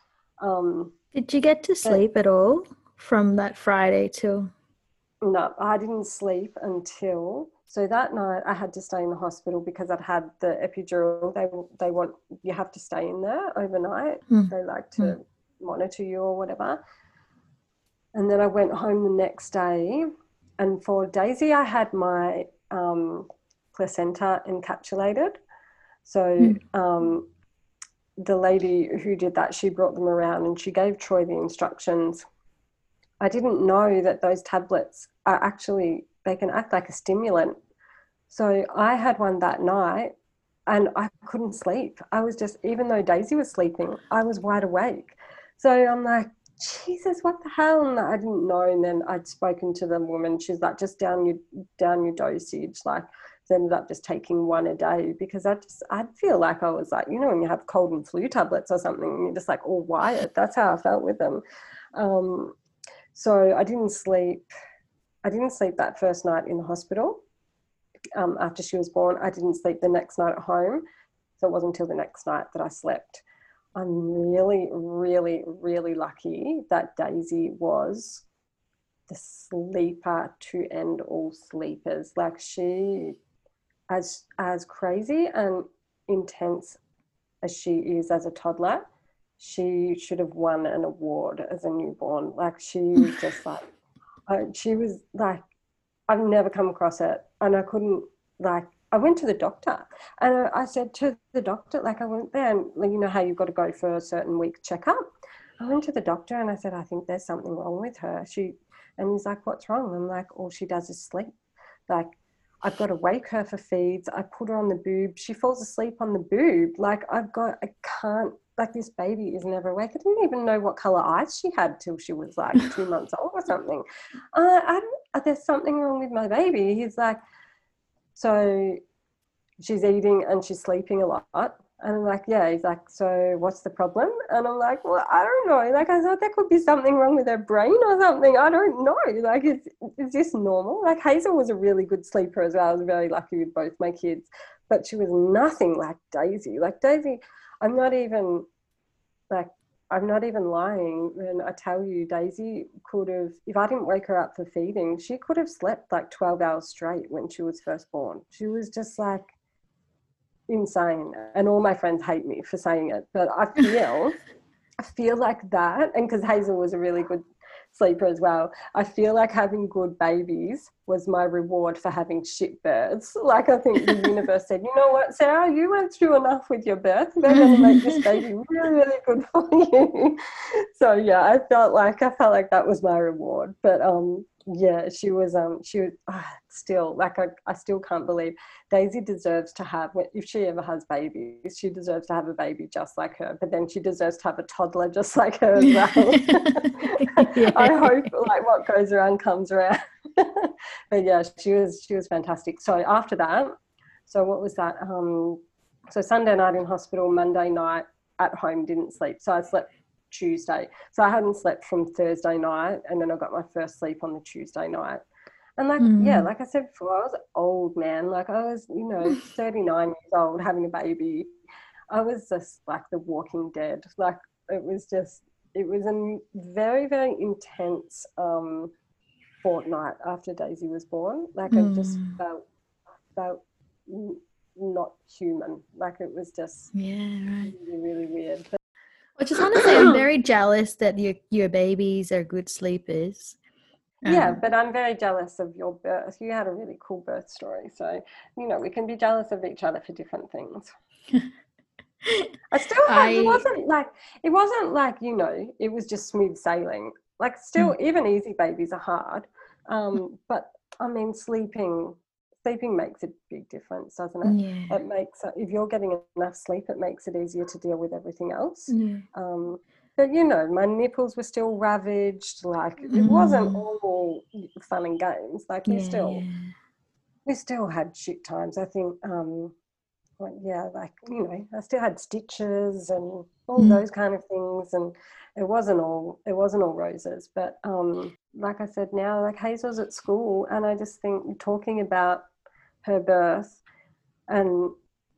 Um, Did you get to sleep at all from that Friday till? No, I didn't sleep until. So that night I had to stay in the hospital because I'd had the epidural. They they want you have to stay in there overnight. Mm. They like to mm. monitor you or whatever. And then I went home the next day, and for Daisy I had my um, placenta encapsulated. So mm. um, the lady who did that, she brought them around and she gave Troy the instructions. I didn't know that those tablets are actually, they can act like a stimulant. So I had one that night and I couldn't sleep. I was just, even though Daisy was sleeping, I was wide awake. So I'm like, Jesus, what the hell? And I didn't know. And then I'd spoken to the woman. She's like, just down your down your dosage. Like ended up just taking one a day because I just I'd feel like I was like you know when you have cold and flu tablets or something and you're just like all wired. That's how I felt with them. Um, so I didn't sleep. I didn't sleep that first night in the hospital um, after she was born. I didn't sleep the next night at home. So it wasn't until the next night that I slept. I'm really, really, really lucky that Daisy was the sleeper to end all sleepers. Like she as as crazy and intense as she is as a toddler, she should have won an award as a newborn. Like she was just like, I, she was like, I've never come across it, and I couldn't like. I went to the doctor and I, said to the doctor, like I went there and you know how you've got to go for a certain week checkup. I went to the doctor and I said, I think there's something wrong with her. She And he's like, What's wrong? I'm like, All she does is sleep. Like, I've got to wake her for feeds. I put her on the boob. She falls asleep on the boob. Like, I've got, I can't, like, this baby is never awake. I didn't even know what color eyes she had till she was like two months old or something. Uh, I don't, uh, there's something wrong with my baby. He's like, So she's eating and she's sleeping a lot. And I'm like, yeah. He's like, so what's the problem? And I'm like, well, I don't know. Like, I thought there could be something wrong with her brain or something. I don't know. Like, is, is this normal? Like, Hazel was a really good sleeper as well. I was very lucky with both my kids, but she was nothing like Daisy. Like, Daisy, I'm not even, like, I'm not even lying. When I tell you Daisy could have, if I didn't wake her up for feeding, she could have slept like 12 hours straight when she was first born. She was just like, insane. And all my friends hate me for saying it but i feel i feel like that. And because hazel was a really good sleeper as well. I feel like having good babies was my reward for having shit births. Like i think the universe said you know what sarah? You went through enough with your birth. We're going to make this baby really really good for you. So yeah i felt like i felt like that was my reward. But um yeah she was um she was oh, still like I, I still can't believe daisy deserves to have if she ever has babies she deserves to have a baby just like her but then she deserves to have a toddler just like her as well. Yeah. i hope like what goes around comes around. But yeah she was she was fantastic. So after that so what was that um so sunday night in hospital monday night at home didn't sleep. So i slept Tuesday. So I hadn't slept from Thursday night and then I got my first sleep on the Tuesday night. And like, mm. yeah, like I said before, I was old, man. Like I was, you know, 39 years old having a baby. I was just like the walking dead. Like it was just, it was a very, very intense um, fortnight after Daisy was born. Like mm. I just mm. felt, felt not human. Like it was just yeah, right. really, really weird. But I just want to say I'm very jealous that your your babies are good sleepers. Um, yeah, but I'm very jealous of your birth. You had a really cool birth story, so you know we can be jealous of each other for different things. I still have, I, it wasn't like it wasn't like you know it was just smooth sailing. Like still, mm. even easy babies are hard. Um, but I mean, sleeping sleeping makes a big difference, doesn't it? Yeah. It makes if you're getting enough sleep, it makes it easier to deal with everything else. Yeah. Um, but you know, my nipples were still ravaged. Like it mm. wasn't all fun and games. Like we still, we still had shit times. I think. Um, well, yeah, like you know, I still had stitches and all mm. those kind of things, and it wasn't all it wasn't all roses. But um, like I said, now like Hazel's at school, and I just think talking about her birth and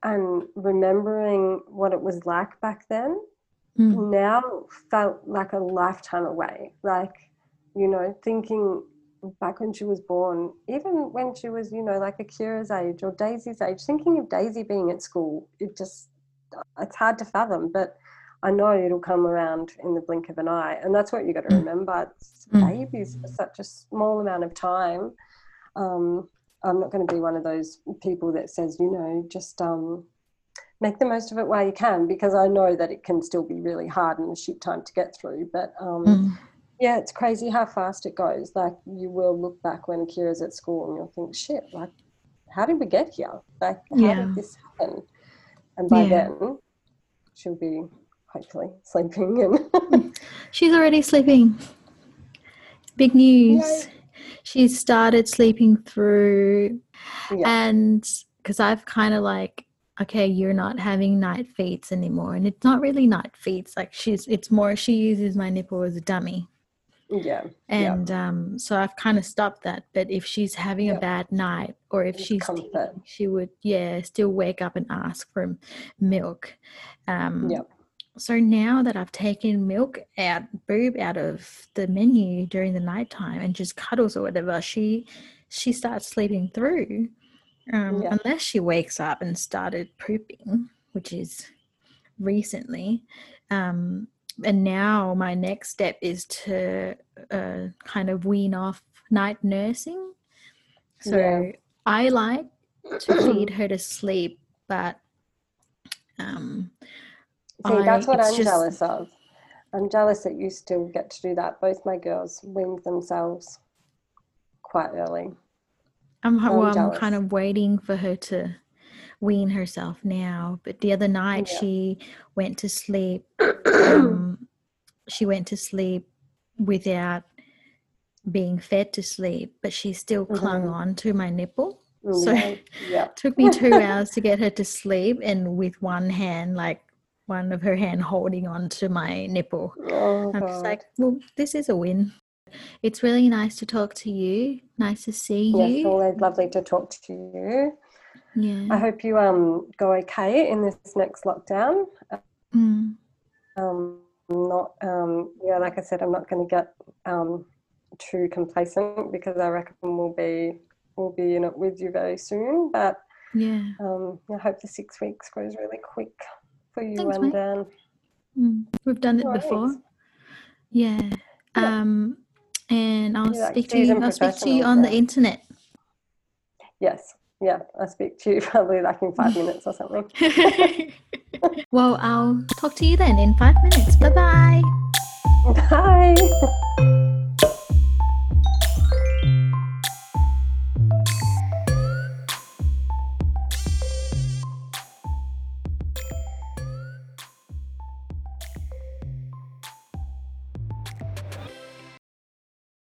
and remembering what it was like back then mm. now felt like a lifetime away like you know thinking back when she was born even when she was you know like akira's age or daisy's age thinking of daisy being at school it just it's hard to fathom but i know it'll come around in the blink of an eye and that's what you got to hmm. remember it's mm. babies for such a small amount of time um, I'm not going to be one of those people that says, you know, just um, make the most of it while you can, because I know that it can still be really hard and a shit time to get through. But um, mm. yeah, it's crazy how fast it goes. Like you will look back when Kira's at school and you'll think, shit, like, how did we get here? Like, how yeah. did this happen? And by yeah. then, she'll be hopefully sleeping and she's already sleeping. Big news. Yay she started sleeping through yeah. and because I've kind of like okay you're not having night feeds anymore and it's not really night feeds like she's it's more she uses my nipple as a dummy yeah and yeah. um so I've kind of stopped that but if she's having yeah. a bad night or if it's she's she would yeah still wake up and ask for milk um yeah so now that I've taken milk out, boob out of the menu during the nighttime and just cuddles or whatever, she she starts sleeping through. Um, yeah. Unless she wakes up and started pooping, which is recently. Um, and now my next step is to uh, kind of wean off night nursing. So yeah. I like to feed her to sleep, but um, See, that's what I'm just... jealous of. I'm jealous that you still get to do that. Both my girls weaned themselves quite early. I'm, I'm well, I'm kind of waiting for her to wean herself now. But the other night Yeah. she went to sleep. Um, she went to sleep without being fed to sleep, but she still clung Mhm. on to my nipple. So yeah, yeah. took me two hours to get her to sleep, and with one hand, like one of her hand holding on to my nipple. Oh, I'm just like, well, this is a win. It's really nice to talk to you. Nice to see yes, you. always lovely to talk to you. Yeah. I hope you um go okay in this next lockdown. Mm. Um, not um yeah, like I said, I'm not going to get um too complacent because I reckon we'll be we'll be in it with you very soon. But Yeah. um, I hope the six weeks goes really quick for you Thanks, and. Dan. Mm. We've done it No before. Yeah. Yeah. Um, and I'll You're like speak to you. I'll speak to you on the internet. Yes, yeah, I'll speak to you probably like in five minutes or something. well, I'll talk to you then in five minutes. Bye bye. Bye.